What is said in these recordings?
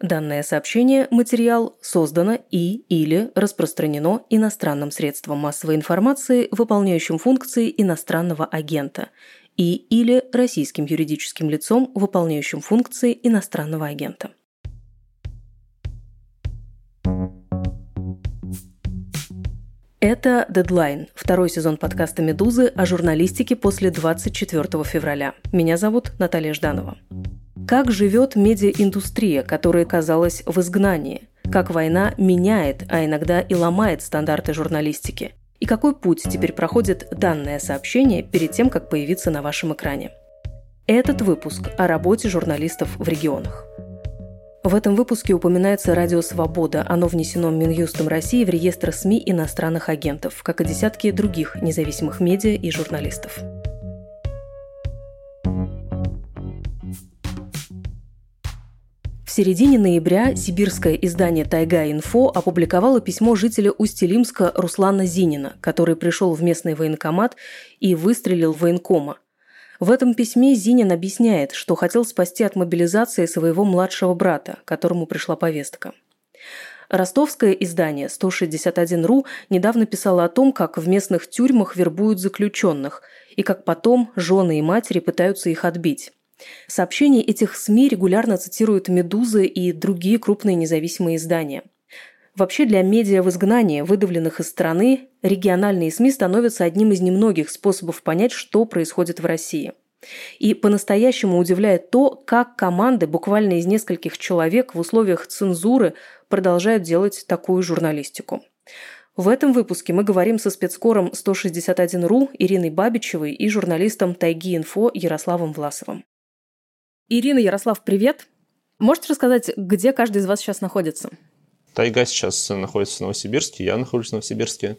Данное сообщение, материал создано и или распространено иностранным средством массовой информации, выполняющим функции иностранного агента, и или российским юридическим лицом, выполняющим функции иностранного агента. Это «Дедлайн», второй сезон подкаста «Медузы» о журналистике после 24 февраля. Меня зовут Наталья Жданова. Как живет медиаиндустрия, которая казалась в изгнании? Как война меняет, а иногда и ломает стандарты журналистики? И какой путь теперь проходит данное сообщение перед тем, как появиться на вашем экране? Этот выпуск о работе журналистов в регионах. В этом выпуске упоминается радио «Свобода». Оно внесено Минюстом России в реестр СМИ иностранных агентов, как и десятки других независимых медиа и журналистов. В середине ноября сибирское издание «Тайга-Инфо» опубликовало письмо жителя Усть-Илимска Руслана Зинина, который пришел в местный военкомат и выстрелил в военкома. В этом письме Зинин объясняет, что хотел спасти от мобилизации своего младшего брата, которому пришла повестка. Ростовское издание 161.ru недавно писало о том, как в местных тюрьмах вербуют заключенных, и как потом жены и матери пытаются их отбить. Сообщения этих СМИ регулярно цитируют «Медузы» и другие крупные независимые издания. Вообще для медиа в изгнании, выдавленных из страны, региональные СМИ становятся одним из немногих способов понять, что происходит в России. И по-настоящему удивляет то, как команды буквально из нескольких человек в условиях цензуры продолжают делать такую журналистику. В этом выпуске мы говорим со спецкором 161.ru Ириной Бабичевой и журналистом Тайги Инфо Ярославом Власовым. Ирина, Ярослав, привет. Можете рассказать, где каждый из вас сейчас находится? Тайга сейчас находится в Новосибирске, я нахожусь в Новосибирске.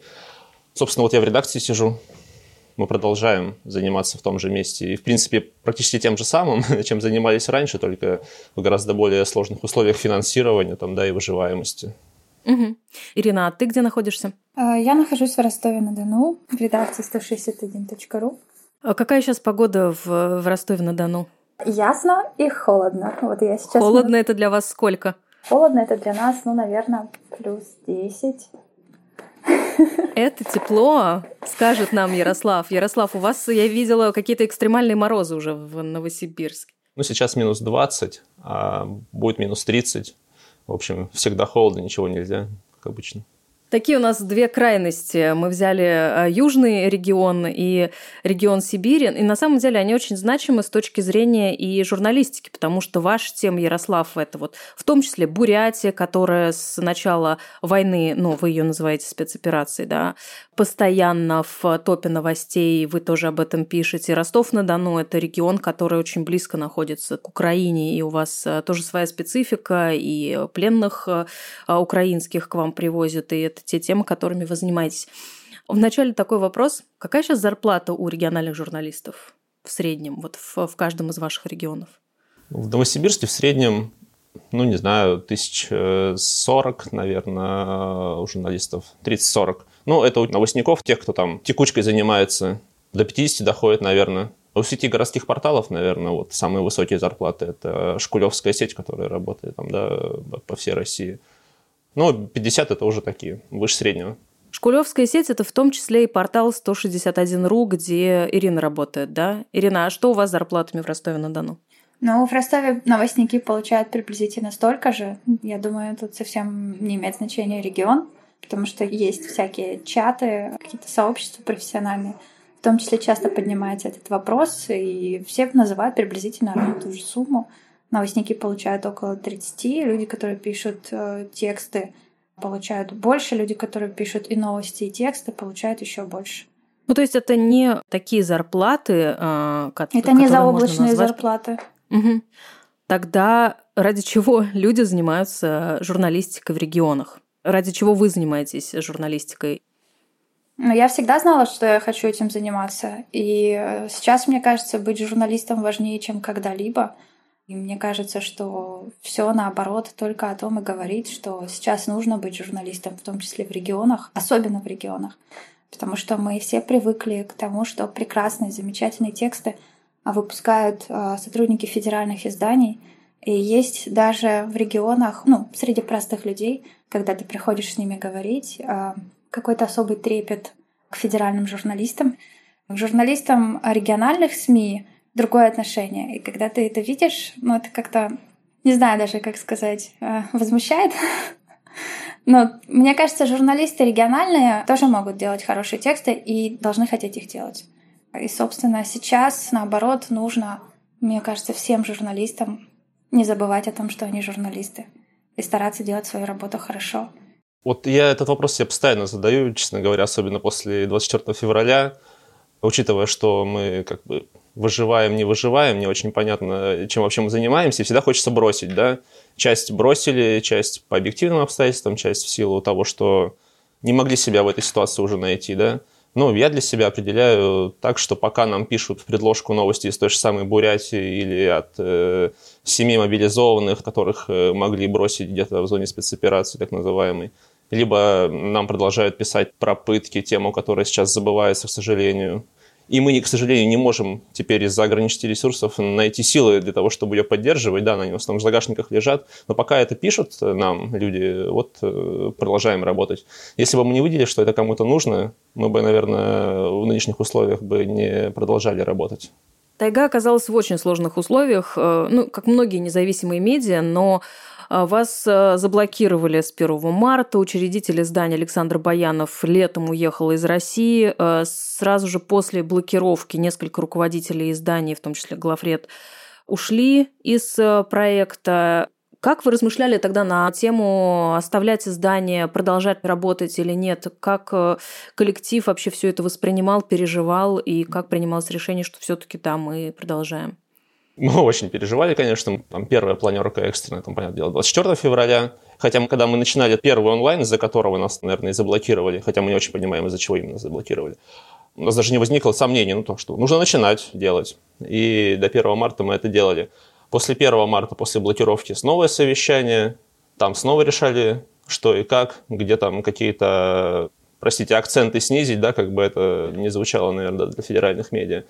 Собственно, вот я в редакции сижу. Мы продолжаем заниматься в том же месте. И, в принципе, практически тем же самым, чем занимались раньше, только в гораздо более сложных условиях финансирования там, да, и выживаемости. Угу. Ирина, а ты где находишься? А, я нахожусь в Ростове-на-Дону, в редакции 161.ru. А какая сейчас погода в, в Ростове-на-Дону? Ясно и холодно. Вот я сейчас... Холодно это для вас сколько? Холодно это для нас, ну, наверное, плюс 10. Это тепло, скажет нам Ярослав. Ярослав, у вас, я видела, какие-то экстремальные морозы уже в Новосибирске. Ну, сейчас минус 20, а будет минус 30. В общем, всегда холодно, ничего нельзя, как обычно. Такие у нас две крайности. Мы взяли э, южный регион и регион Сибири. И на самом деле они очень значимы с точки зрения и журналистики, потому что ваш тем, Ярослав, это вот в том числе Бурятия, которая с начала войны, ну, вы ее называете спецоперацией, да, постоянно в топе новостей, вы тоже об этом пишете. Ростов-на-Дону – это регион, который очень близко находится к Украине, и у вас э, тоже своя специфика, и пленных э, украинских к вам привозят, и это те темы, которыми вы занимаетесь. Вначале такой вопрос. Какая сейчас зарплата у региональных журналистов в среднем, вот в, в каждом из ваших регионов? В Новосибирске в среднем, ну, не знаю, тысяч сорок, наверное, у журналистов, 30-40. Ну, это у новостников, тех, кто там текучкой занимается, до 50 доходит, наверное. А у сети городских порталов, наверное, вот самые высокие зарплаты – это Шкулевская сеть, которая работает там, да, по всей России. Ну, 50 это уже такие, выше среднего. Шкулевская сеть – это в том числе и портал 161.ru, где Ирина работает, да? Ирина, а что у вас с зарплатами в Ростове-на-Дону? Ну, в Ростове новостники получают приблизительно столько же. Я думаю, тут совсем не имеет значения регион, потому что есть всякие чаты, какие-то сообщества профессиональные. В том числе часто поднимается этот вопрос, и все называют приблизительно одну и ту же сумму. Новостники получают около 30, люди, которые пишут э, тексты, получают больше, люди, которые пишут и новости, и тексты, получают еще больше. Ну, то есть это не такие зарплаты, э, которые Это не заоблачные зарплаты. Угу. Тогда ради чего люди занимаются журналистикой в регионах? Ради чего вы занимаетесь журналистикой? Ну, я всегда знала, что я хочу этим заниматься. И э, сейчас, мне кажется, быть журналистом важнее, чем когда-либо. И мне кажется, что все наоборот только о том и говорит, что сейчас нужно быть журналистом, в том числе в регионах, особенно в регионах. Потому что мы все привыкли к тому, что прекрасные, замечательные тексты выпускают а, сотрудники федеральных изданий. И есть даже в регионах, ну, среди простых людей, когда ты приходишь с ними говорить, а, какой-то особый трепет к федеральным журналистам. К журналистам региональных СМИ другое отношение. И когда ты это видишь, ну, это как-то, не знаю даже, как сказать, а, возмущает. Но мне кажется, журналисты региональные тоже могут делать хорошие тексты и должны хотеть их делать. И, собственно, сейчас, наоборот, нужно, мне кажется, всем журналистам не забывать о том, что они журналисты, и стараться делать свою работу хорошо. Вот я этот вопрос себе постоянно задаю, честно говоря, особенно после 24 февраля, учитывая, что мы как бы выживаем, не выживаем, не очень понятно, чем вообще мы занимаемся, и всегда хочется бросить, да. Часть бросили, часть по объективным обстоятельствам, часть в силу того, что не могли себя в этой ситуации уже найти, да. Ну, я для себя определяю так, что пока нам пишут в предложку новости из той же самой Бурятии или от э, семи мобилизованных, которых э, могли бросить где-то в зоне спецоперации, так называемой, либо нам продолжают писать про пытки, тему, которая сейчас забывается, к сожалению, и мы, к сожалению, не можем теперь из-за ограниченности ресурсов найти силы для того, чтобы ее поддерживать. Да, они в основном в загашниках лежат. Но пока это пишут нам люди, вот э, продолжаем работать. Если бы мы не видели, что это кому-то нужно, мы бы, наверное, в нынешних условиях бы не продолжали работать. Тайга оказалась в очень сложных условиях, э, ну, как многие независимые медиа, но вас а, заблокировали с 1 марта. Учредитель издания Александр Баянов летом уехал из России. А, сразу же после блокировки несколько руководителей изданий, в том числе Глафред, ушли из проекта. Как вы размышляли тогда на тему оставлять издание, продолжать работать или нет? Как коллектив вообще все это воспринимал, переживал и как принималось решение, что все-таки да, мы продолжаем? Мы очень переживали, конечно. Там первая планерка экстренная, там, понятное дело, 24 февраля. Хотя, когда мы начинали первый онлайн, из-за которого нас, наверное, и заблокировали, хотя мы не очень понимаем, из-за чего именно заблокировали, у нас даже не возникло сомнений, ну, то, что нужно начинать делать. И до 1 марта мы это делали. После 1 марта, после блокировки, снова совещание. Там снова решали, что и как, где там какие-то, простите, акценты снизить, да, как бы это не звучало, наверное, для федеральных медиа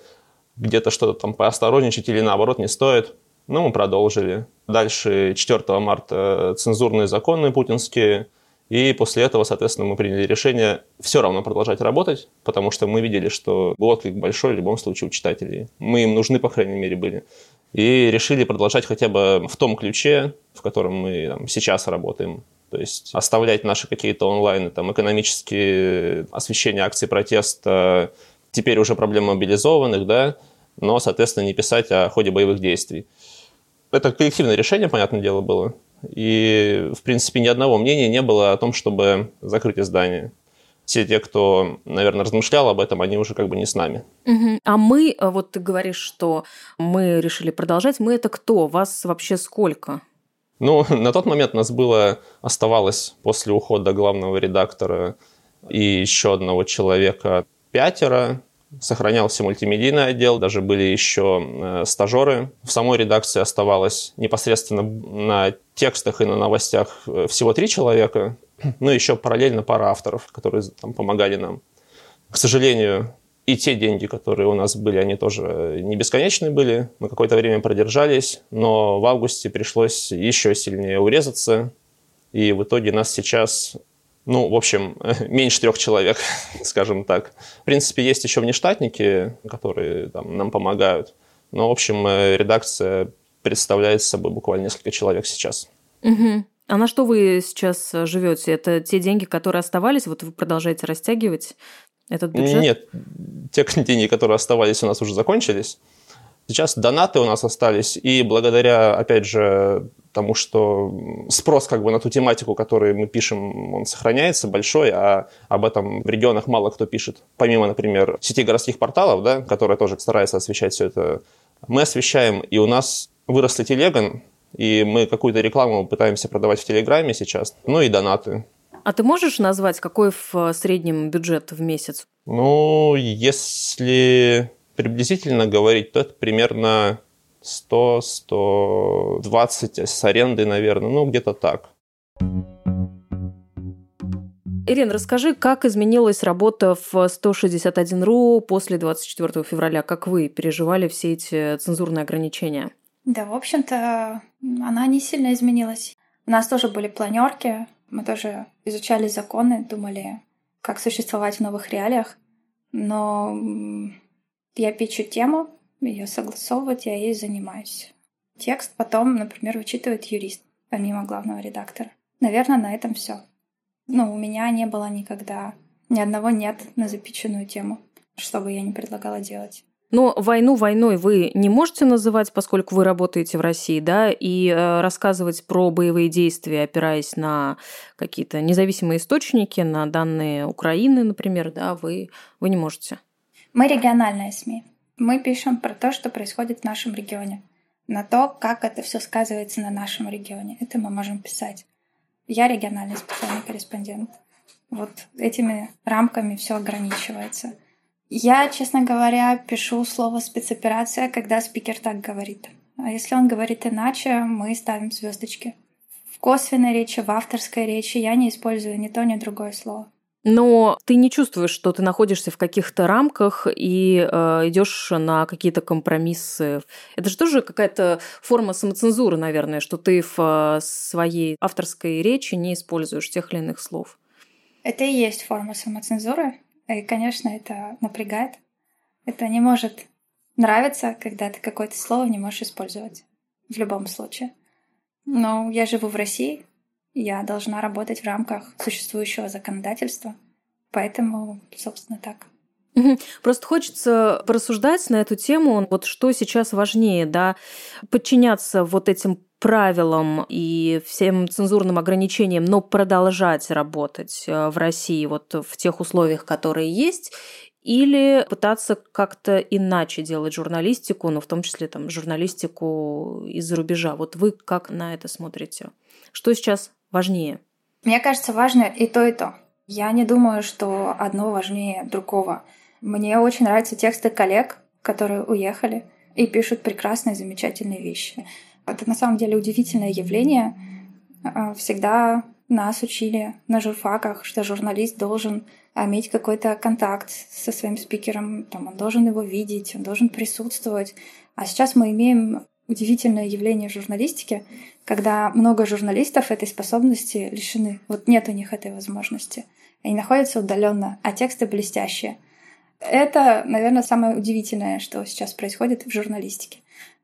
где-то что-то там поосторожничать или наоборот не стоит. Ну, мы продолжили. Дальше 4 марта цензурные законы путинские. И после этого, соответственно, мы приняли решение все равно продолжать работать, потому что мы видели, что отклик большой в любом случае у читателей. Мы им нужны, по крайней мере, были. И решили продолжать хотя бы в том ключе, в котором мы там, сейчас работаем. То есть оставлять наши какие-то онлайн, там, экономические освещения акций протеста, теперь уже проблема мобилизованных, да, но, соответственно, не писать о ходе боевых действий. Это коллективное решение, понятное дело, было. И, в принципе, ни одного мнения не было о том, чтобы закрыть издание. Все те, кто, наверное, размышлял об этом, они уже как бы не с нами. Угу. А мы, а вот ты говоришь, что мы решили продолжать. Мы это кто? Вас вообще сколько? Ну, на тот момент нас было, оставалось после ухода главного редактора и еще одного человека пятеро, сохранялся мультимедийный отдел, даже были еще э, стажеры. В самой редакции оставалось непосредственно на текстах и на новостях э, всего три человека, ну еще параллельно пара авторов, которые там помогали нам. К сожалению, и те деньги, которые у нас были, они тоже не бесконечные были. Мы какое-то время продержались, но в августе пришлось еще сильнее урезаться. И в итоге нас сейчас ну, в общем, меньше трех человек, скажем так. В принципе, есть еще внештатники, которые там, нам помогают. Но, в общем, э, редакция представляет собой буквально несколько человек сейчас. Угу. А на что вы сейчас э, живете? Это те деньги, которые оставались, вот вы продолжаете растягивать этот бюджет? Нет, те деньги, которые оставались, у нас уже закончились. Сейчас донаты у нас остались, и благодаря, опять же, тому, что спрос как бы на ту тематику, которую мы пишем, он сохраняется большой, а об этом в регионах мало кто пишет. Помимо, например, сети городских порталов, да, которая тоже старается освещать все это, мы освещаем, и у нас вырос телеган, и мы какую-то рекламу пытаемся продавать в Телеграме сейчас, ну и донаты. А ты можешь назвать, какой в среднем бюджет в месяц? Ну, если приблизительно говорить, то это примерно 100-120 с арендой, наверное, ну где-то так. Ирина, расскажи, как изменилась работа в 161.ru после 24 февраля? Как вы переживали все эти цензурные ограничения? Да, в общем-то, она не сильно изменилась. У нас тоже были планерки, мы тоже изучали законы, думали, как существовать в новых реалиях. Но я печу тему, ее согласовывать, я ей занимаюсь. Текст потом, например, вычитывает юрист, помимо главного редактора. Наверное, на этом все. Ну, у меня не было никогда ни одного нет на запеченную тему, что бы я не предлагала делать. Но войну войной вы не можете называть, поскольку вы работаете в России, да, и э, рассказывать про боевые действия, опираясь на какие-то независимые источники, на данные Украины, например, да, вы, вы не можете. Мы региональные СМИ. Мы пишем про то, что происходит в нашем регионе, на то, как это все сказывается на нашем регионе. Это мы можем писать. Я региональный специальный корреспондент. Вот этими рамками все ограничивается. Я, честно говоря, пишу слово спецоперация, когда спикер так говорит. А если он говорит иначе, мы ставим звездочки. В косвенной речи, в авторской речи я не использую ни то, ни другое слово. Но ты не чувствуешь, что ты находишься в каких-то рамках и э, идешь на какие-то компромиссы. Это же тоже какая-то форма самоцензуры, наверное, что ты в э, своей авторской речи не используешь тех или иных слов. Это и есть форма самоцензуры. И, конечно, это напрягает. Это не может нравиться, когда ты какое-то слово не можешь использовать. В любом случае. Но я живу в России, я должна работать в рамках существующего законодательства. Поэтому, собственно, так. Просто хочется порассуждать на эту тему, вот что сейчас важнее, да, подчиняться вот этим правилам и всем цензурным ограничениям, но продолжать работать э, в России вот в тех условиях, которые есть, или пытаться как-то иначе делать журналистику, но в том числе там журналистику из-за рубежа. Вот вы как на это смотрите? Что сейчас важнее? Мне кажется, важно и то, и то. Я не думаю, что одно важнее другого. Мне очень нравятся тексты коллег, которые уехали и пишут прекрасные, замечательные вещи. Это на самом деле удивительное явление. А, всегда нас учили на журфаках, что журналист должен иметь какой-то контакт со своим спикером, там, он должен его видеть, он должен присутствовать. А сейчас мы имеем удивительное явление в журналистике, когда много журналистов этой способности лишены. Вот нет у них этой возможности. Они находятся удаленно, а тексты блестящие. Это, наверное, самое удивительное, что сейчас происходит в журналистике.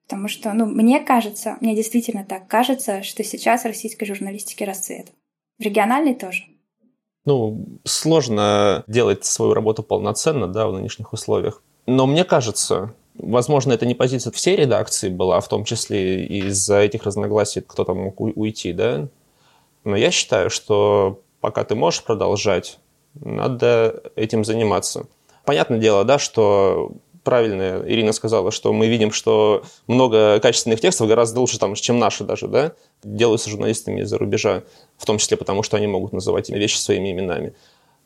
Потому что, ну, мне кажется, мне действительно так кажется, что сейчас российской журналистики расцвет. В региональной тоже. Ну, сложно делать свою работу полноценно, да, в нынешних условиях. Но мне кажется, Возможно, это не позиция всей редакции была, в том числе из-за этих разногласий кто-то мог уйти, да. Но я считаю, что пока ты можешь продолжать, надо этим заниматься. Понятное дело, да, что правильно Ирина сказала, что мы видим, что много качественных текстов гораздо лучше, там, чем наши даже, да, делаются журналистами из-за рубежа, в том числе потому, что они могут называть вещи своими именами.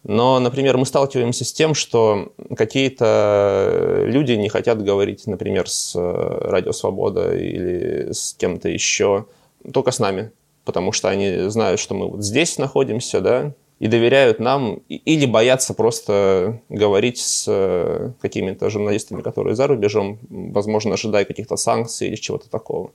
Но, например, мы сталкиваемся с тем, что какие-то люди не хотят говорить, например, с э, Радио Свобода или с кем-то еще, только с нами, потому что они знают, что мы вот здесь находимся, да, и доверяют нам, или боятся просто говорить с э, какими-то журналистами, которые за рубежом, возможно, ожидая каких-то санкций или чего-то такого.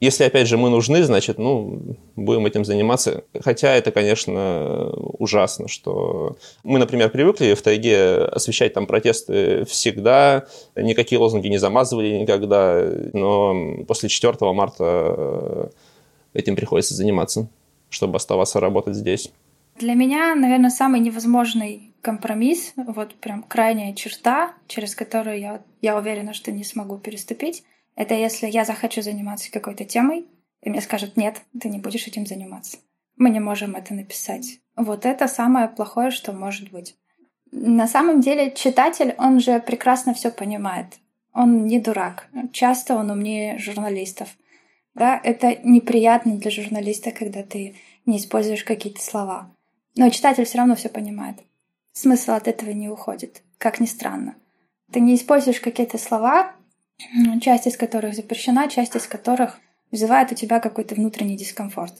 Если, опять же, мы нужны, значит, ну, будем этим заниматься. Хотя это, конечно, ужасно, что мы, например, привыкли в тайге освещать там протесты всегда, никакие лозунги не замазывали никогда, но после 4 марта э, этим приходится заниматься, чтобы оставаться работать здесь. Для меня, наверное, самый невозможный компромисс, вот прям крайняя черта, через которую я, я уверена, что не смогу переступить, это если я захочу заниматься какой-то темой, и мне скажут, нет, ты не будешь этим заниматься. Мы не можем это написать. Вот это самое плохое, что может быть. На самом деле читатель, он же прекрасно все понимает. Он не дурак. Часто он умнее журналистов. Да, это неприятно для журналиста, когда ты не используешь какие-то слова. Но читатель все равно все понимает. Смысл от этого не уходит, как ни странно. Ты не используешь какие-то слова, часть из которых запрещена, часть из которых вызывает у тебя какой-то внутренний дискомфорт.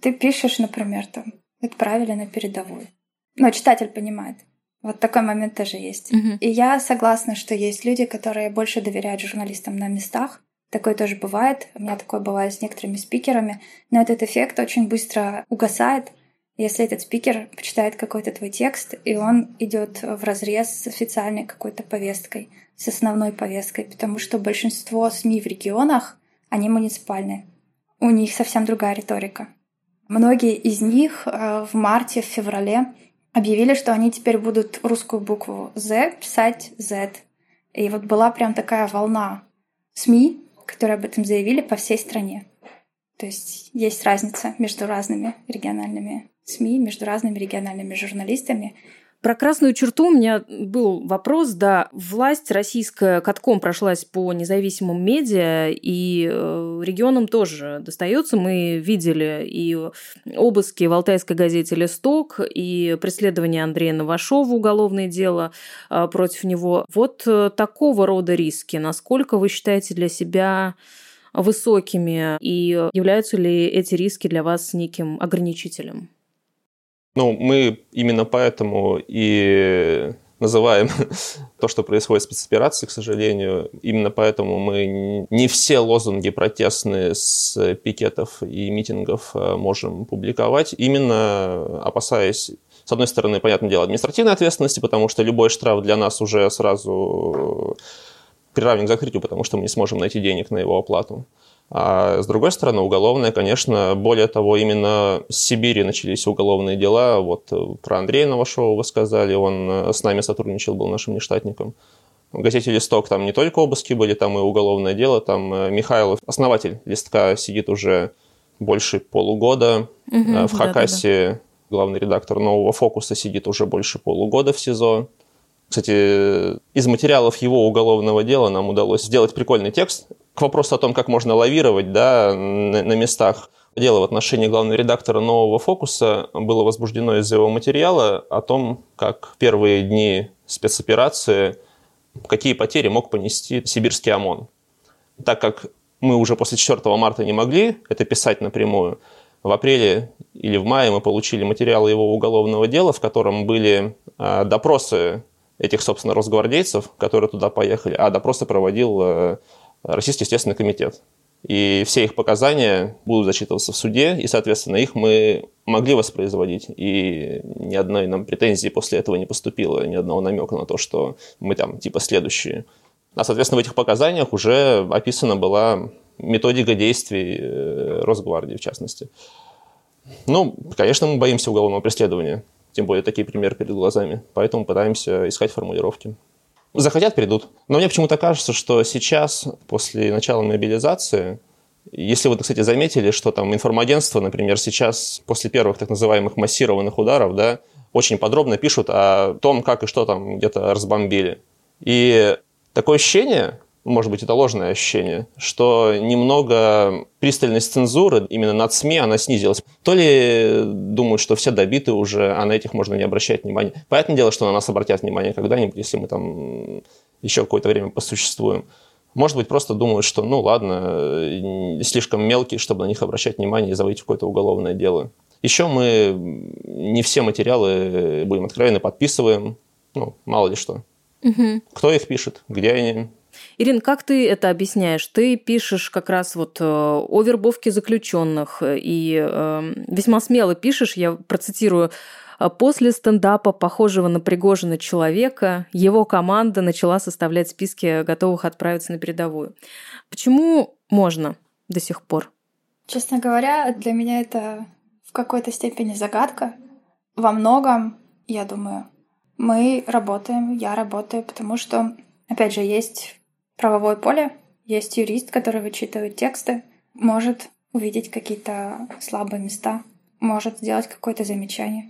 Ты пишешь, например, там, отправили на передовую. Но читатель понимает. Вот такой момент тоже есть. Угу. И я согласна, что есть люди, которые больше доверяют журналистам на местах, Такое тоже бывает. У меня такое бывает с некоторыми спикерами. Но этот эффект очень быстро угасает, если этот спикер почитает какой-то твой текст, и он идет в разрез с официальной какой-то повесткой, с основной повесткой, потому что большинство СМИ в регионах, они муниципальные. У них совсем другая риторика. Многие из них э, в марте, в феврале объявили, что они теперь будут русскую букву Z писать Z. И вот была прям такая волна СМИ, которые об этом заявили по всей стране. То есть есть разница между разными региональными СМИ, между разными региональными журналистами. Про красную черту у меня был вопрос. Да, власть российская катком прошлась по независимым медиа, и э, регионам тоже достается. Мы видели и обыски в Алтайской газете «Листок», и преследование Андрея Новашова, уголовное дело э, против него. Вот э, такого рода риски. Насколько вы считаете для себя высокими, и являются ли эти риски для вас неким ограничителем? Ну, мы именно поэтому и называем то, что происходит в спецоперации, к сожалению. Именно поэтому мы не все лозунги протестные с пикетов и митингов э, можем публиковать, именно опасаясь с одной стороны, понятное дело, административной ответственности, потому что любой штраф для нас уже сразу приравнен к закрытию, потому что мы не сможем найти денег на его оплату. А с другой стороны, уголовное, конечно, более того, именно с Сибири начались уголовные дела. Вот э, про Андрея Новашова вы сказали, он э, с нами сотрудничал, был нашим нештатником. В газете «Листок» там не только обыски были, там и уголовное дело. Там э, Михайлов, основатель «Листка», сидит уже больше полугода. Угу, в Хакасе да, да, да. главный редактор «Нового фокуса» сидит уже больше полугода в СИЗО. Кстати, из материалов его уголовного дела нам удалось сделать прикольный текст к вопросу о том, как можно лавировать да, на, местах. Дело в отношении главного редактора «Нового фокуса» было возбуждено из-за его материала о том, как первые дни спецоперации какие потери мог понести сибирский ОМОН. Так как мы уже после 4 марта не могли это писать напрямую, в апреле или в мае мы получили материалы его уголовного дела, в котором были а, допросы этих, собственно, росгвардейцев, которые туда поехали, а допросы проводил э, Российский естественный комитет. И все их показания будут зачитываться в суде, и, соответственно, их мы могли воспроизводить. И ни одной нам претензии после этого не поступило, ни одного намека на то, что мы там типа следующие. А, соответственно, в этих показаниях уже описана была методика действий э, Росгвардии, в частности. Ну, конечно, мы боимся уголовного преследования. Тем более такие примеры перед глазами. Поэтому пытаемся искать формулировки. Захотят, придут. Но мне почему-то кажется, что сейчас, после начала мобилизации, если вы, кстати, заметили, что там информагентство, например, сейчас после первых так называемых массированных ударов, да, очень подробно пишут о том, как и что там где-то разбомбили. И такое ощущение, может быть, это ложное ощущение, что немного пристальность цензуры именно над СМИ, она снизилась. То ли думают, что все добиты уже, а на этих можно не обращать внимания. Понятное дело, что на нас обратят внимание когда-нибудь, если мы там еще какое-то время посуществуем. Может быть, просто думают, что, ну ладно, слишком мелкие, чтобы на них обращать внимание и заводить какое-то уголовное дело. Еще мы не все материалы, будем откровенны, подписываем. Ну, мало ли что. Угу. Кто их пишет, где они, Ирин, как ты это объясняешь? Ты пишешь как раз вот э, о вербовке заключенных и э, весьма смело пишешь, я процитирую, «А После стендапа, похожего на Пригожина человека, его команда начала составлять списки готовых отправиться на передовую. Почему можно до сих пор? Честно говоря, для меня это в какой-то степени загадка. Во многом, я думаю, мы работаем, я работаю, потому что, опять же, есть правовое поле, есть юрист, который вычитывает тексты, может увидеть какие-то слабые места, может сделать какое-то замечание.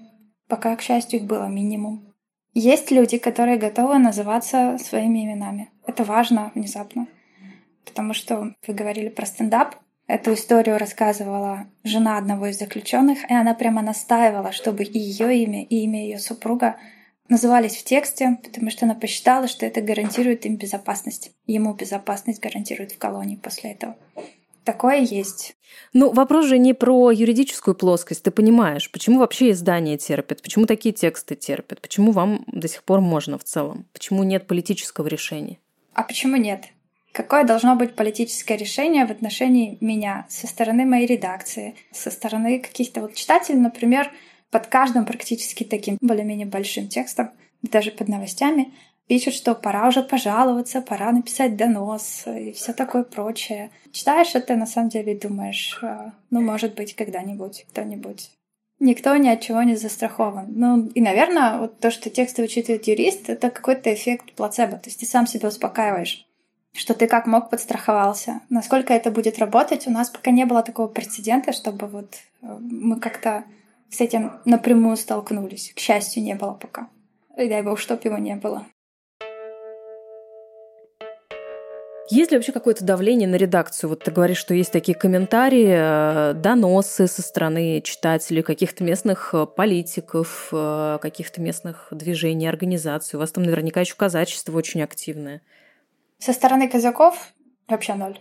Пока, к счастью, их было минимум. Есть люди, которые готовы называться своими именами. Это важно внезапно. Потому что вы говорили про стендап. Эту историю рассказывала жена одного из заключенных, и она прямо настаивала, чтобы и ее имя, и имя ее супруга назывались в тексте, потому что она посчитала, что это гарантирует им безопасность. Ему безопасность гарантирует в колонии после этого. Такое есть. Ну, вопрос же не про юридическую плоскость. Ты понимаешь, почему вообще издания терпят, почему такие тексты терпят, почему вам до сих пор можно в целом, почему нет политического решения? А почему нет? Какое должно быть политическое решение в отношении меня со стороны моей редакции, со стороны каких-то вот читателей, например, под каждым практически таким более-менее большим текстом, даже под новостями, пишут, что пора уже пожаловаться, пора написать донос и все такое прочее. Читаешь это, на самом деле думаешь, «А, ну, может быть, когда-нибудь кто-нибудь никто ни от чего не застрахован. Ну, и, наверное, вот то, что тексты учитывает юрист, это какой-то эффект плацебо. То есть ты сам себя успокаиваешь, что ты как мог подстраховался. Насколько это будет работать, у нас пока не было такого прецедента, чтобы вот э, мы как-то с этим напрямую столкнулись. К счастью, не было пока. И дай бог, чтоб его не было. Есть ли вообще какое-то давление на редакцию? Вот ты говоришь, что есть такие комментарии, э, доносы со стороны читателей, каких-то местных э, политиков, э, каких-то местных движений, организаций. У вас там наверняка еще казачество очень активное. Со стороны казаков вообще ноль.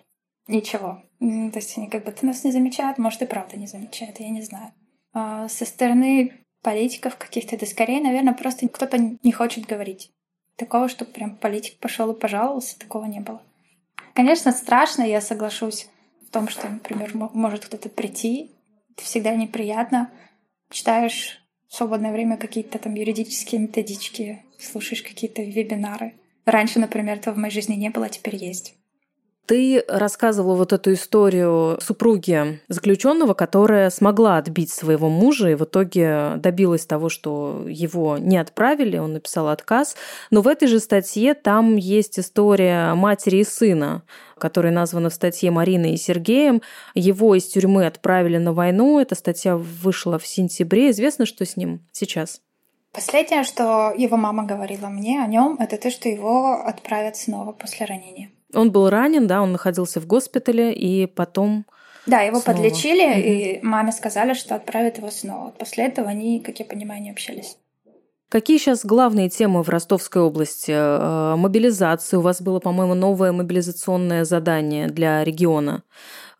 Ничего. То есть они как бы ты нас не замечают, может и правда не замечают, я не знаю. А со стороны политиков каких-то, да скорее, наверное, просто кто-то не хочет говорить. Такого, что прям политик пошел и пожаловался, такого не было. Конечно, страшно, я соглашусь в том, что, например, может кто-то прийти, это всегда неприятно. Читаешь в свободное время какие-то там юридические методички, слушаешь какие-то вебинары. Раньше, например, этого в моей жизни не было, а теперь есть. Ты рассказывала вот эту историю супруги заключенного, которая смогла отбить своего мужа и в итоге добилась того, что его не отправили, он написал отказ. Но в этой же статье там есть история матери и сына, которая названа в статье Мариной и Сергеем. Его из тюрьмы отправили на войну. Эта статья вышла в сентябре. Известно, что с ним сейчас? Последнее, что его мама говорила мне о нем, это то, что его отправят снова после ранения. Он был ранен, да, он находился в госпитале, и потом... Да, его снова. подлечили, угу. и маме сказали, что отправят его снова. После этого они, как я понимаю, не общались. Какие сейчас главные темы в Ростовской области? Э, мобилизация. У вас было, по-моему, новое мобилизационное задание для региона.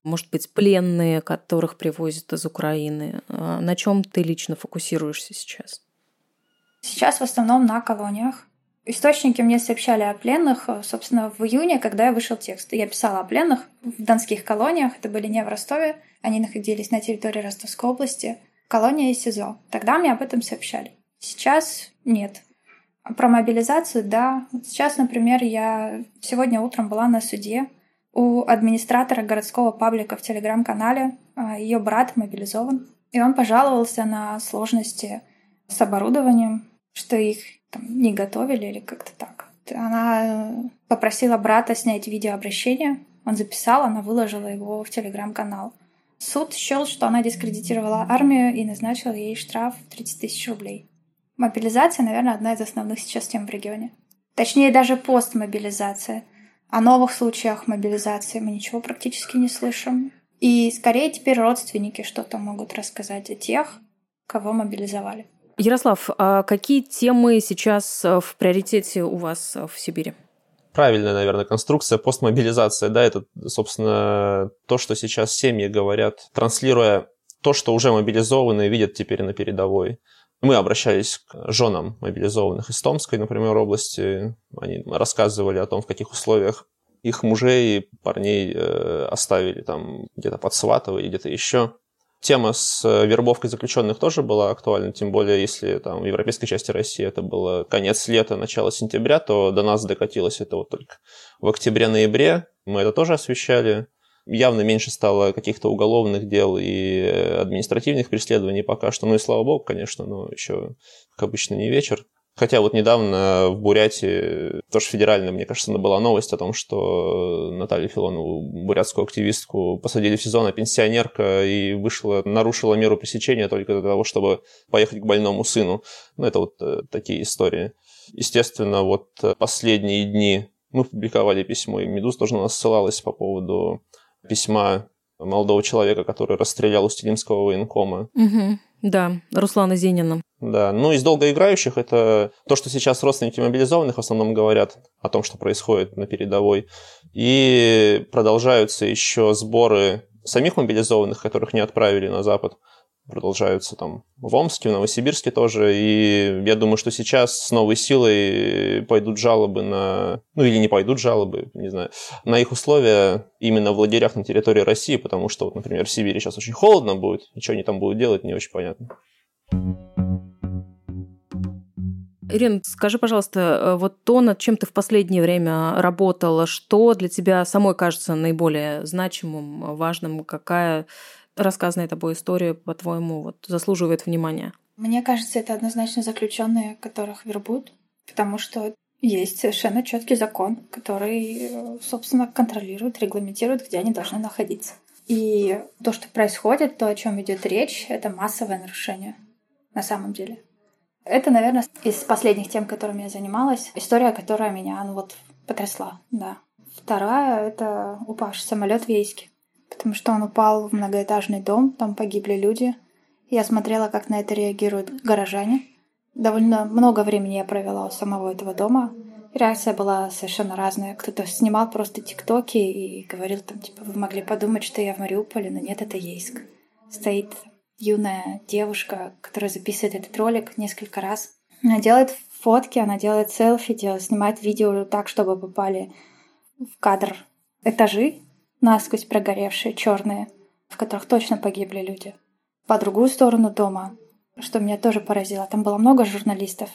Может быть, пленные, которых привозят из Украины. Э, на чем ты лично фокусируешься сейчас? Сейчас в основном на колониях. Источники мне сообщали о пленных, э, собственно, в июне, когда я вышел текст. Я писала о пленных в донских колониях, это были не в Ростове, они находились на территории Ростовской области, колония и СИЗО. Тогда мне об этом сообщали. Сейчас нет. Про мобилизацию, да. Сейчас, например, я сегодня утром была на суде у администратора городского паблика в телеграм-канале. А, Ее брат мобилизован. И он пожаловался на сложности с оборудованием, что их там, не готовили или как-то так. Она попросила брата снять видеообращение, он записал, она выложила его в телеграм-канал. Суд счел, что она дискредитировала армию и назначил ей штраф 30 тысяч рублей. Мобилизация, наверное, одна из основных сейчас тем в регионе. Точнее, даже постмобилизация. О новых случаях мобилизации мы ничего практически не слышим. И скорее теперь родственники что-то могут рассказать о тех, кого мобилизовали. Ярослав, а какие темы сейчас э, в приоритете у вас э, в Сибири? Правильная, наверное, конструкция, постмобилизация, да, это, собственно, то, что сейчас семьи говорят, транслируя то, что уже мобилизованные видят теперь на передовой. Мы обращались к женам мобилизованных из Томской, например, области. Они рассказывали о том, в каких условиях их мужей, парней э, оставили там где-то под Сватово и где-то еще. Тема с э, вербовкой заключенных тоже была актуальна, тем более если там в европейской части России это было конец лета, начало сентября, то до нас докатилось это вот только в октябре-ноябре. Мы это тоже освещали. Явно меньше стало каких-то уголовных дел и э, административных преследований пока что. Ну и слава богу, конечно, но еще, как обычно, не вечер. Хотя вот недавно в Бурятии, тоже федерально, мне кажется, была новость о том, что Наталью Филонову, бурятскую активистку, посадили в сезон, а пенсионерка и вышла, нарушила меру пресечения только для того, чтобы поехать к больному сыну. Ну, это вот э, такие истории. Естественно, вот последние дни мы публиковали письмо, и «Медуз» тоже на нас ссылалась по поводу письма молодого человека, который расстрелял Устилимского военкома. Угу. Да, Руслана Зенина. Да, ну из долгоиграющих это то, что сейчас родственники мобилизованных в основном говорят о том, что происходит на передовой. И продолжаются еще сборы самих мобилизованных, которых не отправили на Запад. Продолжаются там в Омске, в Новосибирске тоже. И я думаю, что сейчас с новой силой пойдут жалобы на... Ну или не пойдут жалобы, не знаю, на их условия именно в лагерях на территории России, потому что, вот, например, в Сибири сейчас очень холодно будет, и что они там будут делать, не очень понятно. Ирина, скажи, пожалуйста, э, вот то, над чем ты в последнее время работала, что для тебя самой кажется наиболее значимым, важным, какая рассказанная тобой история, по-твоему, вот, заслуживает внимания? Мне кажется, это однозначно заключенные, которых вербуют, потому что есть совершенно четкий закон, который, собственно, контролирует, регламентирует, где они должны находиться. И то, что происходит, то, о чем идет речь, это массовое нарушение на самом деле. Это, наверное, из последних тем, которыми я занималась, история, которая меня ну, вот, потрясла. Да. Вторая — это упавший самолет в Ейске, потому что он упал в многоэтажный дом, там погибли люди. Я смотрела, как на это реагируют горожане. Довольно много времени я провела у самого этого дома. Реакция была совершенно разная. Кто-то снимал просто тиктоки и говорил там, типа, вы могли подумать, что я в Мариуполе, но нет, это Ейск. Стоит юная девушка, которая записывает этот ролик несколько раз. Она делает фотки, она делает селфи, делает, снимает видео так, чтобы попали в кадр этажи, насквозь прогоревшие, черные, в которых точно погибли люди. По другую сторону дома, что меня тоже поразило, там было много журналистов,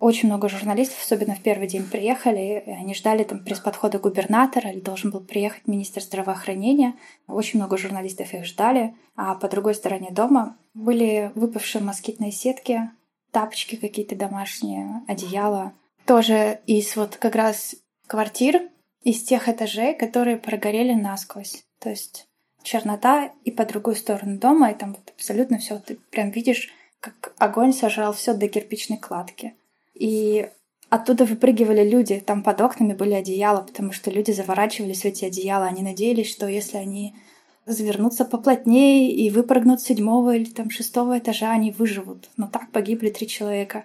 очень много журналистов, особенно в первый день приехали, и они ждали там пресс-подхода губернатора, или должен был приехать министр здравоохранения. Очень много журналистов их ждали. А по другой стороне дома были выпавшие москитные сетки, тапочки какие-то домашние, одеяла. Тоже из вот как раз квартир, из тех этажей, которые прогорели насквозь. То есть чернота и по другую сторону дома, и там вот абсолютно все, ты прям видишь, как огонь сожрал все до кирпичной кладки. И оттуда выпрыгивали люди, там под окнами были одеяла, потому что люди заворачивались в эти одеяла. Они надеялись, что если они завернутся поплотнее и выпрыгнут с седьмого или там шестого этажа, они выживут. Но так погибли три человека.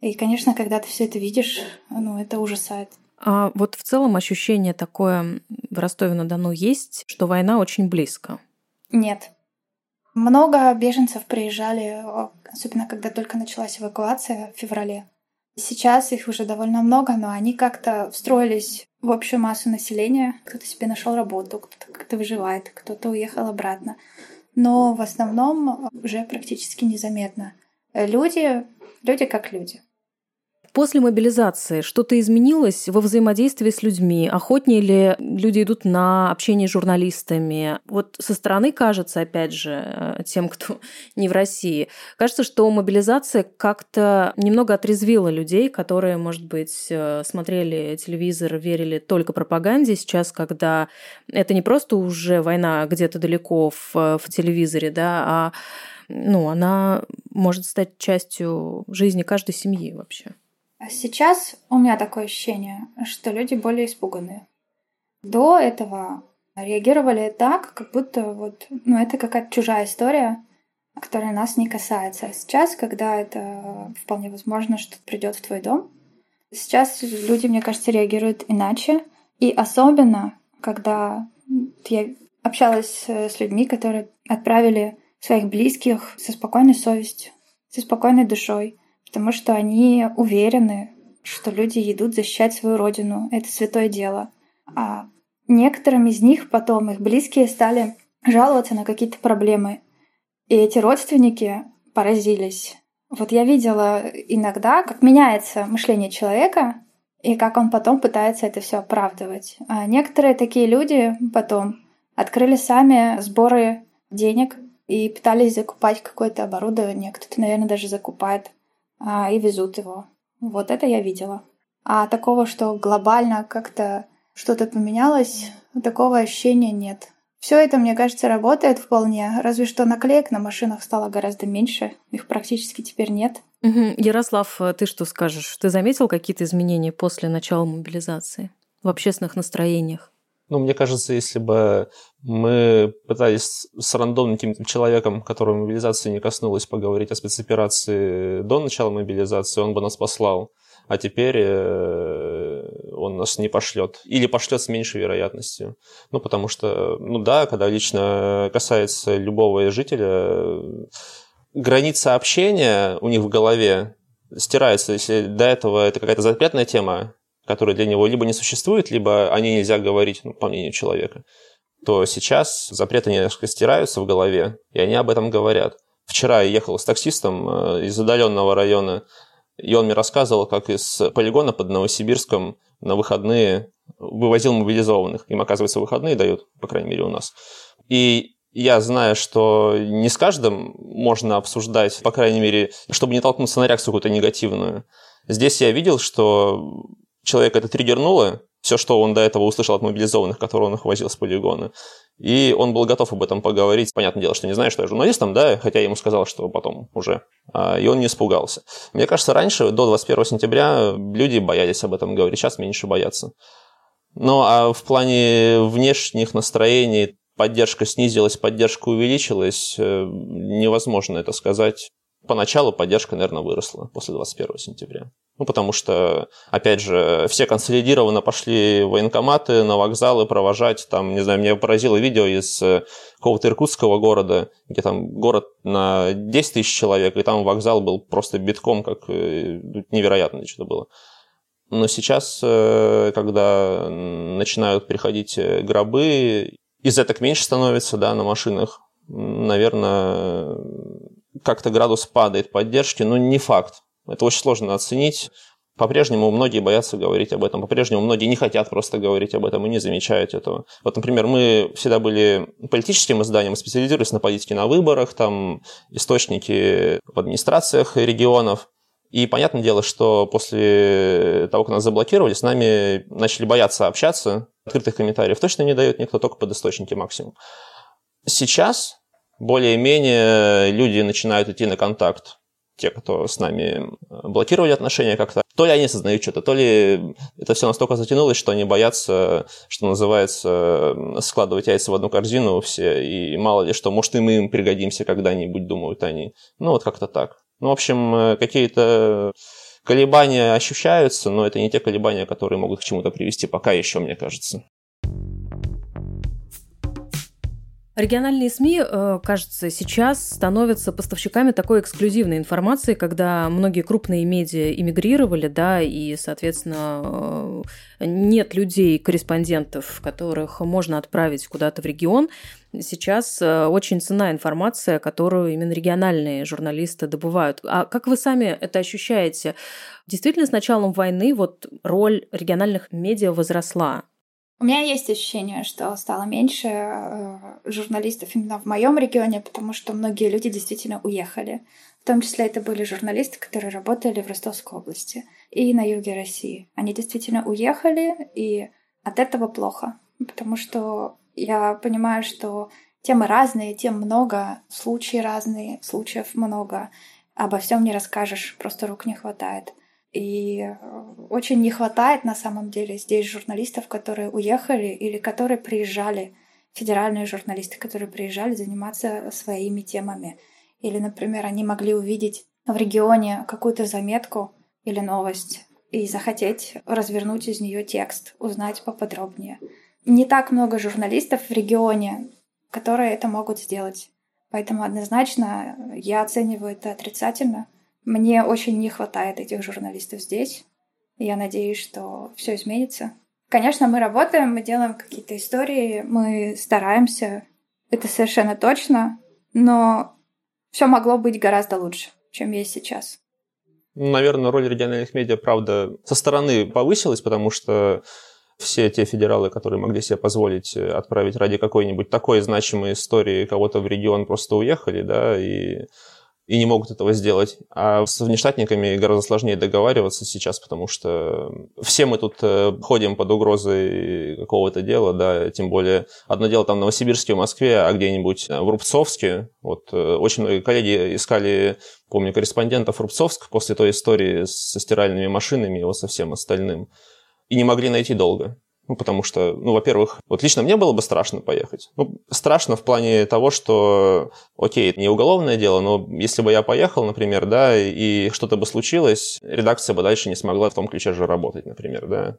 И, конечно, когда ты все это видишь, ну, это ужасает. А вот в целом ощущение такое в Ростове-на-Дону есть, что война очень близко? Нет. Много беженцев приезжали, особенно когда только началась эвакуация в феврале. Сейчас их уже довольно много, но они как-то встроились в общую массу населения. Кто-то себе нашел работу, кто-то как-то выживает, кто-то уехал обратно. Но в основном уже практически незаметно. Люди, люди как люди. После мобилизации что-то изменилось во взаимодействии с людьми? Охотнее ли люди идут на общение с журналистами? Вот со стороны кажется, опять же, э, тем, кто не в России, кажется, что мобилизация как-то немного отрезвила людей, которые, может быть, э, смотрели телевизор, верили только пропаганде. Сейчас, когда это не просто уже война где-то далеко в, в телевизоре, да, а ну, она может стать частью жизни каждой семьи вообще. А сейчас у меня такое ощущение, что люди более испуганные. До этого реагировали так, как будто вот, ну, это какая-то чужая история, которая нас не касается. Сейчас, когда это вполне возможно, что придет в твой дом, сейчас люди, мне кажется, реагируют иначе. И особенно, когда я общалась с людьми, которые отправили своих близких со спокойной совестью, со спокойной душой, потому что они уверены, что люди идут защищать свою родину. Это святое дело. А некоторым из них потом их близкие стали жаловаться на какие-то проблемы. И эти родственники поразились. Вот я видела иногда, как меняется мышление человека, и как он потом пытается это все оправдывать. А некоторые такие люди потом открыли сами сборы денег и пытались закупать какое-то оборудование. Кто-то, наверное, даже закупает и везут его. Вот это я видела. А такого, что глобально как-то что-то поменялось, такого ощущения нет. Все это, мне кажется, работает вполне, разве что наклеек на машинах стало гораздо меньше, их практически теперь нет. Угу. Ярослав, ты что скажешь? Ты заметил какие-то изменения после начала мобилизации в общественных настроениях? Ну, мне кажется, если бы мы пытались с рандомным человеком, которого мобилизация не коснулась, поговорить о спецоперации до начала мобилизации, он бы нас послал. А теперь э, он нас не пошлет. Или пошлет с меньшей вероятностью. Ну, потому что, ну да, когда лично касается любого жителя, граница общения у них в голове стирается. Если до этого это какая-то запретная тема, которая для него либо не существует, либо о ней нельзя говорить, ну, по мнению человека, то сейчас запреты немножко стираются в голове, и они об этом говорят. Вчера я ехал с таксистом э, из удаленного района, и он мне рассказывал, как из полигона под Новосибирском на выходные вывозил мобилизованных. Им, оказывается, выходные дают, по крайней мере, у нас. И я знаю, что не с каждым можно обсуждать, по крайней мере, чтобы не толкнуться на реакцию какую-то негативную. Здесь я видел, что человек это триггернуло, все, что он до этого услышал от мобилизованных, которые он их возил с полигона. И он был готов об этом поговорить. Понятное дело, что не знаю, что я журналистом, да, хотя я ему сказал, что потом уже. А, и он не испугался. Мне кажется, раньше, до 21 сентября, люди боялись об этом говорить, сейчас меньше боятся. Ну, а в плане внешних настроений поддержка снизилась, поддержка увеличилась, э, невозможно это сказать. Поначалу поддержка, наверное, выросла после 21 сентября. Ну, потому что, опять же, все консолидированно пошли в военкоматы, на вокзалы провожать. Там, не знаю, меня поразило видео из э, какого-то иркутского города, где там город на 10 тысяч человек, и там вокзал был просто битком, как э, невероятно что-то было. Но сейчас, э, когда начинают приходить гробы, из так меньше становится да, на машинах, наверное, как-то градус падает поддержки, но не факт. Это очень сложно оценить. По-прежнему многие боятся говорить об этом, по-прежнему многие не хотят просто говорить об этом и не замечают этого. Вот, например, мы всегда были политическим изданием, специализировались на политике на выборах, там источники в администрациях регионов. И понятное дело, что после того, как нас заблокировали, с нами начали бояться общаться. Открытых комментариев точно не дают никто, только под источники максимум. Сейчас более-менее люди начинают идти на контакт те, кто с нами э, блокировали отношения как-то, то ли они осознают что-то, то ли это все настолько затянулось, что они боятся, что называется, складывать яйца в одну корзину все, и мало ли что, может, и мы им пригодимся когда-нибудь, думают они. Ну, вот как-то так. Ну, в общем, э, какие-то колебания ощущаются, но это не те колебания, которые могут к чему-то привести пока еще, мне кажется. Региональные СМИ, э, кажется, сейчас становятся поставщиками такой эксклюзивной информации, когда многие крупные медиа эмигрировали, да, и, соответственно, э, нет людей, корреспондентов, которых можно отправить куда-то в регион. Сейчас э, очень цена информация, которую именно региональные журналисты добывают. А как вы сами это ощущаете? Действительно, с началом войны вот роль региональных медиа возросла. У меня есть ощущение, что стало меньше э, журналистов именно в моем регионе, потому что многие люди действительно уехали. В том числе это были журналисты, которые работали в Ростовской области и на юге России. Они действительно уехали, и от этого плохо, потому что я понимаю, что темы разные, тем много, случаи разные, случаев много. Обо всем не расскажешь, просто рук не хватает. И э, очень не хватает на самом деле здесь журналистов, которые уехали или которые приезжали, федеральные журналисты, которые приезжали заниматься своими темами. Или, например, они могли увидеть в регионе какую-то заметку или новость и захотеть развернуть из нее текст, узнать поподробнее. Не так много журналистов в регионе, которые это могут сделать. Поэтому однозначно я оцениваю это отрицательно. Мне очень не хватает этих журналистов здесь. Я надеюсь, что все изменится. Конечно, мы работаем, мы делаем какие-то истории, мы стараемся, это совершенно точно, но все могло быть гораздо лучше, чем есть сейчас. Наверное, роль региональных медиа, правда, со стороны повысилась, потому что все те федералы, которые могли себе позволить отправить ради какой-нибудь такой значимой истории кого-то в регион, просто уехали, да, и и не могут этого сделать. А с внештатниками гораздо сложнее договариваться сейчас, потому что все мы тут э, ходим под угрозой какого-то дела, да, тем более одно дело там в Новосибирске, в Москве, а где-нибудь в Рубцовске. Вот э, очень многие коллеги искали, помню, корреспондентов Рубцовск после той истории со стиральными машинами и вот со всем остальным. И не могли найти долго. Ну, потому что, ну, во-первых, вот лично мне было бы страшно поехать. Ну, страшно в плане того, что, окей, это не уголовное дело, но если бы я поехал, например, да, и что-то бы случилось, редакция бы дальше не смогла в том ключе же работать, например, да.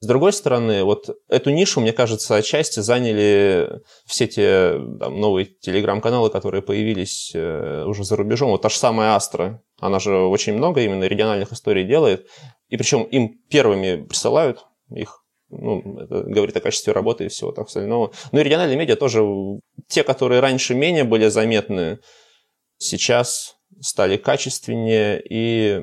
С другой стороны, вот эту нишу, мне кажется, отчасти заняли все те там, новые телеграм-каналы, которые появились э, уже за рубежом. Вот та же самая Астра, она же очень много именно региональных историй делает. И причем им первыми присылают их ну, это говорит о качестве работы и всего так остального. Ну и региональные медиа тоже, те, которые раньше менее были заметны, сейчас стали качественнее и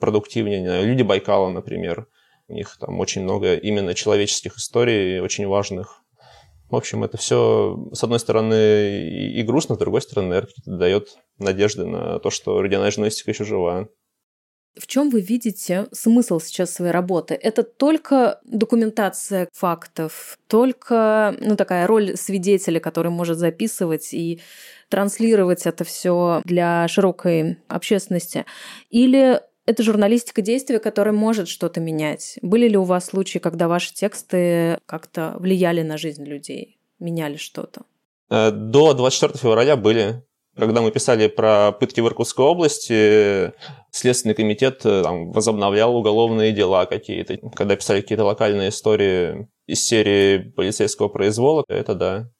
продуктивнее. Люди Байкала, например, у них там очень много именно человеческих историй, очень важных. В общем, это все, с одной стороны, и грустно, с другой стороны, наверное, дает надежды на то, что региональная журналистика еще жива. В чем вы видите смысл сейчас своей работы? Это только документация фактов, только ну, такая роль свидетеля, который может записывать и транслировать это все для широкой общественности? Или это журналистика действия, которая может что-то менять. Были ли у вас случаи, когда ваши тексты как-то влияли на жизнь людей, меняли что-то? Э, до 24 февраля были. Когда мы писали про пытки в Иркутской области, Следственный комитет э, там, возобновлял уголовные дела какие-то. Когда писали какие-то локальные истории из серии полицейского произвола, это да.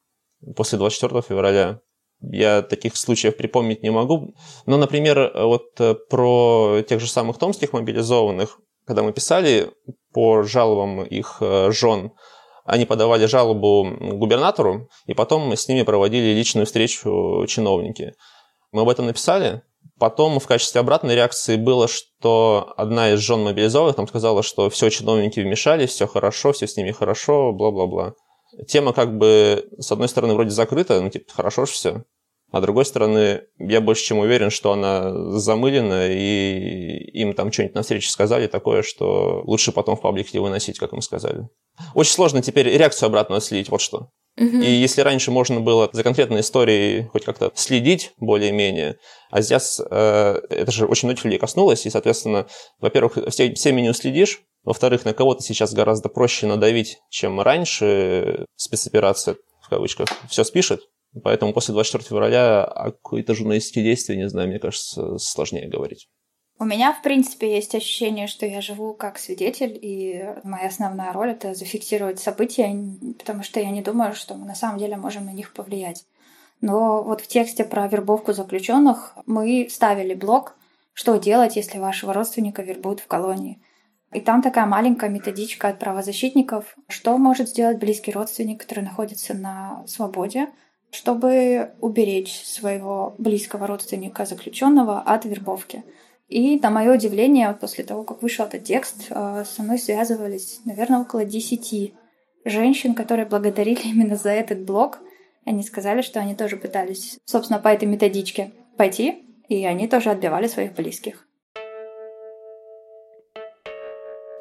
После 24 февраля я таких случаев припомнить не могу. Но, например, вот э, про тех же самых томских мобилизованных, когда мы писали по жалобам их э, жен, они подавали жалобу губернатору, и потом мы с ними проводили личную встречу чиновники. Мы об этом написали. Потом в качестве обратной реакции было, что одна из жен мобилизованных там сказала, что все, чиновники вмешались, все хорошо, все с ними хорошо, бла-бла-бла. Тема как бы, с одной стороны, вроде закрыта, ну, типа, хорошо же все. А с другой стороны, я больше чем уверен, что она замылена, и им там что-нибудь на встрече сказали такое, что лучше потом в паблике выносить, как им сказали. Очень сложно теперь реакцию обратно слить, вот что. Угу. И если раньше можно было за конкретной историей хоть как-то следить более-менее, а здесь э, это же очень многих людей коснулось, и, соответственно, во-первых, все, всеми не уследишь, во-вторых, на кого-то сейчас гораздо проще надавить, чем раньше спецоперация, в кавычках, все спишет, Поэтому после 24 февраля о какой-то журналистике действия, не знаю, мне кажется, сложнее говорить. У меня, в принципе, есть ощущение, что я живу как свидетель, и моя основная роль — это зафиксировать события, потому что я не думаю, что мы на самом деле можем на них повлиять. Но вот в тексте про вербовку заключенных мы ставили блок, что делать, если вашего родственника вербуют в колонии. И там такая маленькая методичка от правозащитников, что может сделать близкий родственник, который находится на свободе, чтобы уберечь своего близкого родственника заключенного от вербовки. И, на мое удивление, после того, как вышел этот текст, э, со мной связывались, наверное, около десяти женщин, которые благодарили именно за этот блог. Они сказали, что они тоже пытались, собственно, по этой методичке пойти, и они тоже отбивали своих близких.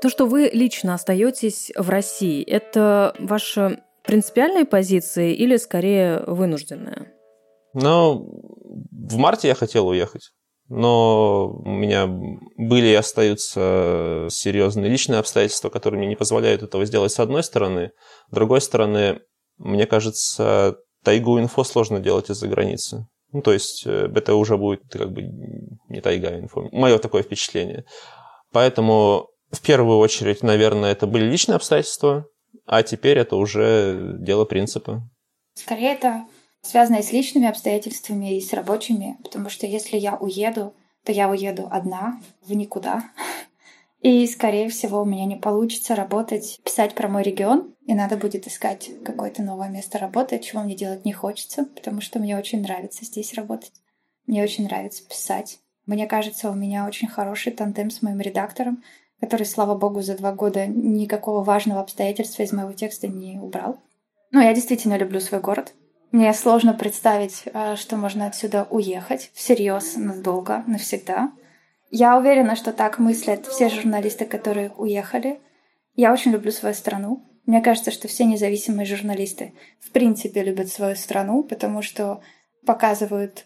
То, что вы лично остаетесь в России, это ваше принципиальные позиции или скорее вынужденные? Ну, в марте я хотел уехать. Но у меня были и остаются серьезные личные обстоятельства, которые мне не позволяют этого сделать с одной стороны. С другой стороны, мне кажется, тайгу инфо сложно делать из-за границы. Ну, то есть э, это уже будет как бы не тайга инфо. Мое такое впечатление. Поэтому в первую очередь, наверное, это были личные обстоятельства, а теперь это уже дело принципа. Скорее это связано и с личными обстоятельствами, и с рабочими, потому что если я уеду, то я уеду одна в никуда. И, скорее всего, у меня не получится работать, писать про мой регион, и надо будет искать какое-то новое место работы, чего мне делать не хочется, потому что мне очень нравится здесь работать. Мне очень нравится писать. Мне кажется, у меня очень хороший тандем с моим редактором который, слава богу, за два года никакого важного обстоятельства из моего текста не убрал. Но я действительно люблю свой город. Мне сложно представить, э, что можно отсюда уехать всерьез, надолго, навсегда. Я уверена, что так мыслят все журналисты, которые уехали. Я очень люблю свою страну. Мне кажется, что все независимые журналисты в принципе любят свою страну, потому что показывают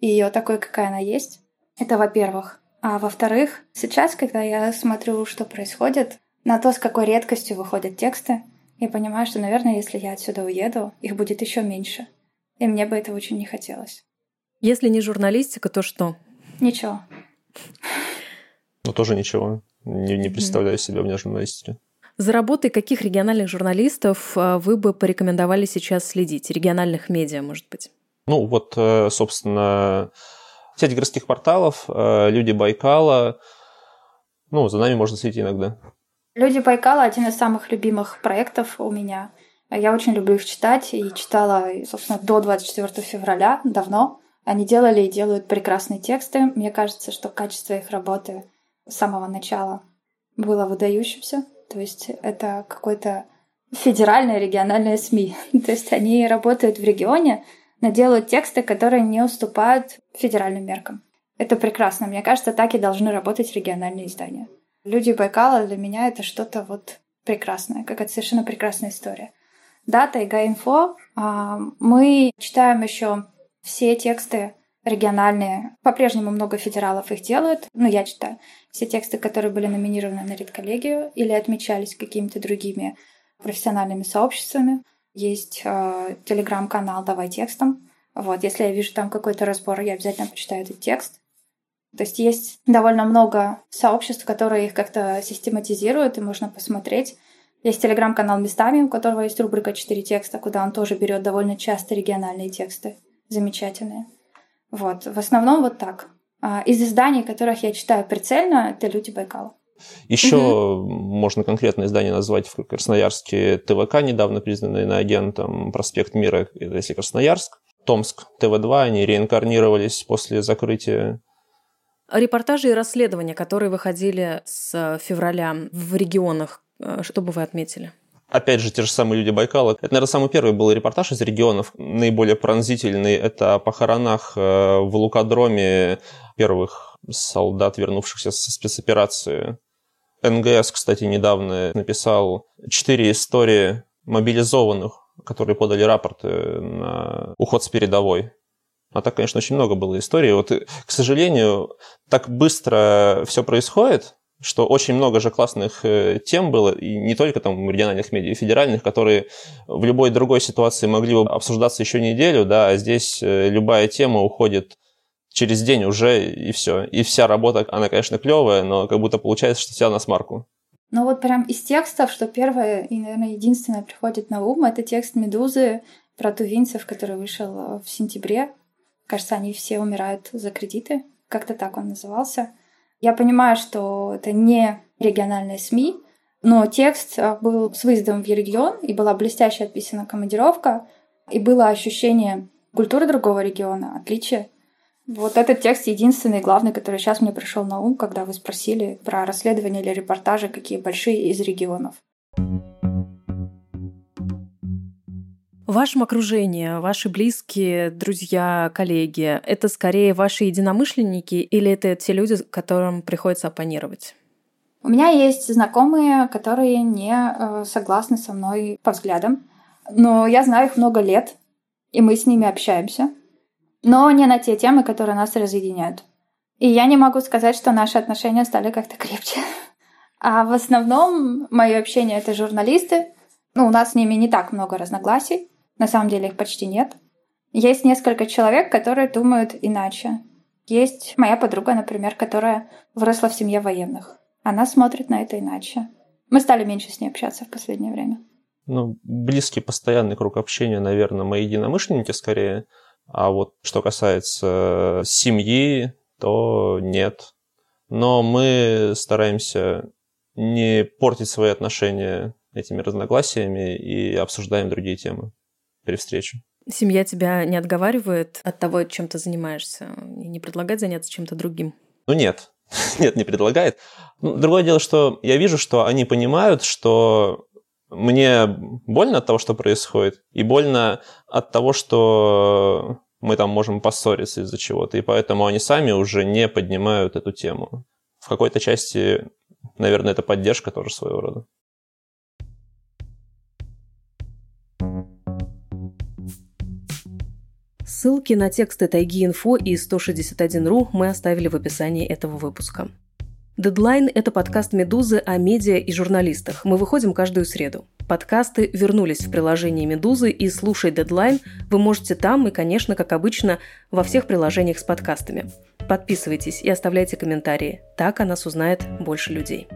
ее такой, какая она есть. Это, во-первых. А во-вторых, сейчас, когда я смотрю, что происходит, на то, с какой редкостью выходят тексты, я понимаю, что, наверное, если я отсюда уеду, их будет еще меньше. И мне бы этого очень не хотелось. Если не журналистика, то что? Ничего. Ну, тоже ничего. Не, не представляю себя вне журналистики. За работой каких региональных журналистов э, вы бы порекомендовали сейчас следить? Региональных медиа, может быть? Ну, вот, э, собственно, сеть городских порталов, э, люди Байкала. Ну, за нами можно следить иногда. Люди Байкала один из самых любимых проектов у меня. Я очень люблю их читать и читала, собственно, до 24 февраля, давно. Они делали и делают прекрасные тексты. Мне кажется, что качество их работы с самого начала было выдающимся. То есть это какой-то федеральное региональное СМИ. То есть они работают в регионе, но делают тексты, которые не уступают федеральным меркам. Это прекрасно. Мне кажется, так и должны работать региональные издания. Люди Байкала для меня это что-то вот прекрасное, какая-то совершенно прекрасная история. Да, Тайга Инфо. А, мы читаем еще все тексты региональные. По-прежнему много федералов их делают. Ну, я читаю. Все тексты, которые были номинированы на редколлегию или отмечались какими-то другими профессиональными сообществами. Есть э, телеграм-канал «Давай текстом». Вот, если я вижу там какой-то разбор, я обязательно почитаю этот текст. То есть есть довольно много сообществ, которые их как-то систематизируют, и можно посмотреть. Есть телеграм-канал «Местами», у которого есть рубрика «Четыре текста», куда он тоже берет довольно часто региональные тексты. Замечательные. Вот, в основном вот так. А из изданий, которых я читаю прицельно, это «Люди Байкала». Еще угу. можно конкретное издание назвать в Красноярске ТВК, недавно признанный на агентом «Проспект Мира», это если Красноярск. Томск, ТВ-2, они реинкарнировались после закрытия Репортажи и расследования, которые выходили с февраля в регионах, э, что бы вы отметили? Опять же, те же самые люди Байкала. Это, наверное, самый первый был репортаж из регионов. Наиболее пронзительный – это о похоронах э, в Лукадроме первых солдат, вернувшихся со спецоперации. НГС, кстати, недавно написал четыре истории мобилизованных, которые подали рапорты на уход с передовой. А так, конечно, очень много было историй. Вот, к сожалению, так быстро все происходит, что очень много же классных э, тем было, и не только там региональных медиа, федеральных, которые в любой другой ситуации могли бы обсуждаться еще неделю, да, а здесь э, любая тема уходит через день уже, и все. И вся работа, она, конечно, клевая, но как будто получается, что вся на смарку. Ну вот прям из текстов, что первое и, наверное, единственное приходит на ум, это текст «Медузы» про тувинцев, который вышел э, в сентябре Кажется, они все умирают за кредиты. Как-то так он назывался. Я понимаю, что это не региональные СМИ, но текст а, был с выездом в регион, и была блестяще отписана командировка, и было ощущение культуры другого региона, отличия. Вот этот текст единственный, главный, который сейчас мне пришел на ум, когда вы спросили про расследование или репортажи, какие большие из регионов. В вашем окружении, ваши близкие, друзья, коллеги, это скорее ваши единомышленники или это те люди, которым приходится оппонировать? У меня есть знакомые, которые не э, согласны со мной по взглядам, но я знаю их много лет, и мы с ними общаемся, но не на те темы, которые нас разъединяют. И я не могу сказать, что наши отношения стали как-то крепче. А в основном мое общение — это журналисты. Ну, у нас с ними не так много разногласий. На самом деле их почти нет. Есть несколько человек, которые думают иначе. Есть моя подруга, например, которая выросла в семье военных. Она смотрит на это иначе. Мы стали меньше с ней общаться в последнее время. Ну, близкий постоянный круг общения, наверное, мои единомышленники скорее. А вот что касается семьи, то нет. Но мы стараемся не портить свои отношения этими разногласиями и обсуждаем другие темы при встрече. Семья тебя не отговаривает от того, чем ты занимаешься, и не предлагает заняться чем-то другим? Ну нет, нет, не предлагает. Ну, другое дело, что я вижу, что они понимают, что мне больно от того, что происходит, и больно от того, что мы там можем поссориться из-за чего-то, и поэтому они сами уже не поднимают эту тему. В какой-то части, наверное, это поддержка тоже своего рода. Ссылки на тексты Тайги Инфо и 161.ru мы оставили в описании этого выпуска. Дедлайн – это подкаст «Медузы» о медиа и журналистах. Мы выходим каждую среду. Подкасты вернулись в приложение «Медузы», и слушать «Дедлайн» вы можете там и, конечно, как обычно, во всех приложениях с подкастами. Подписывайтесь и оставляйте комментарии. Так о нас узнает больше людей.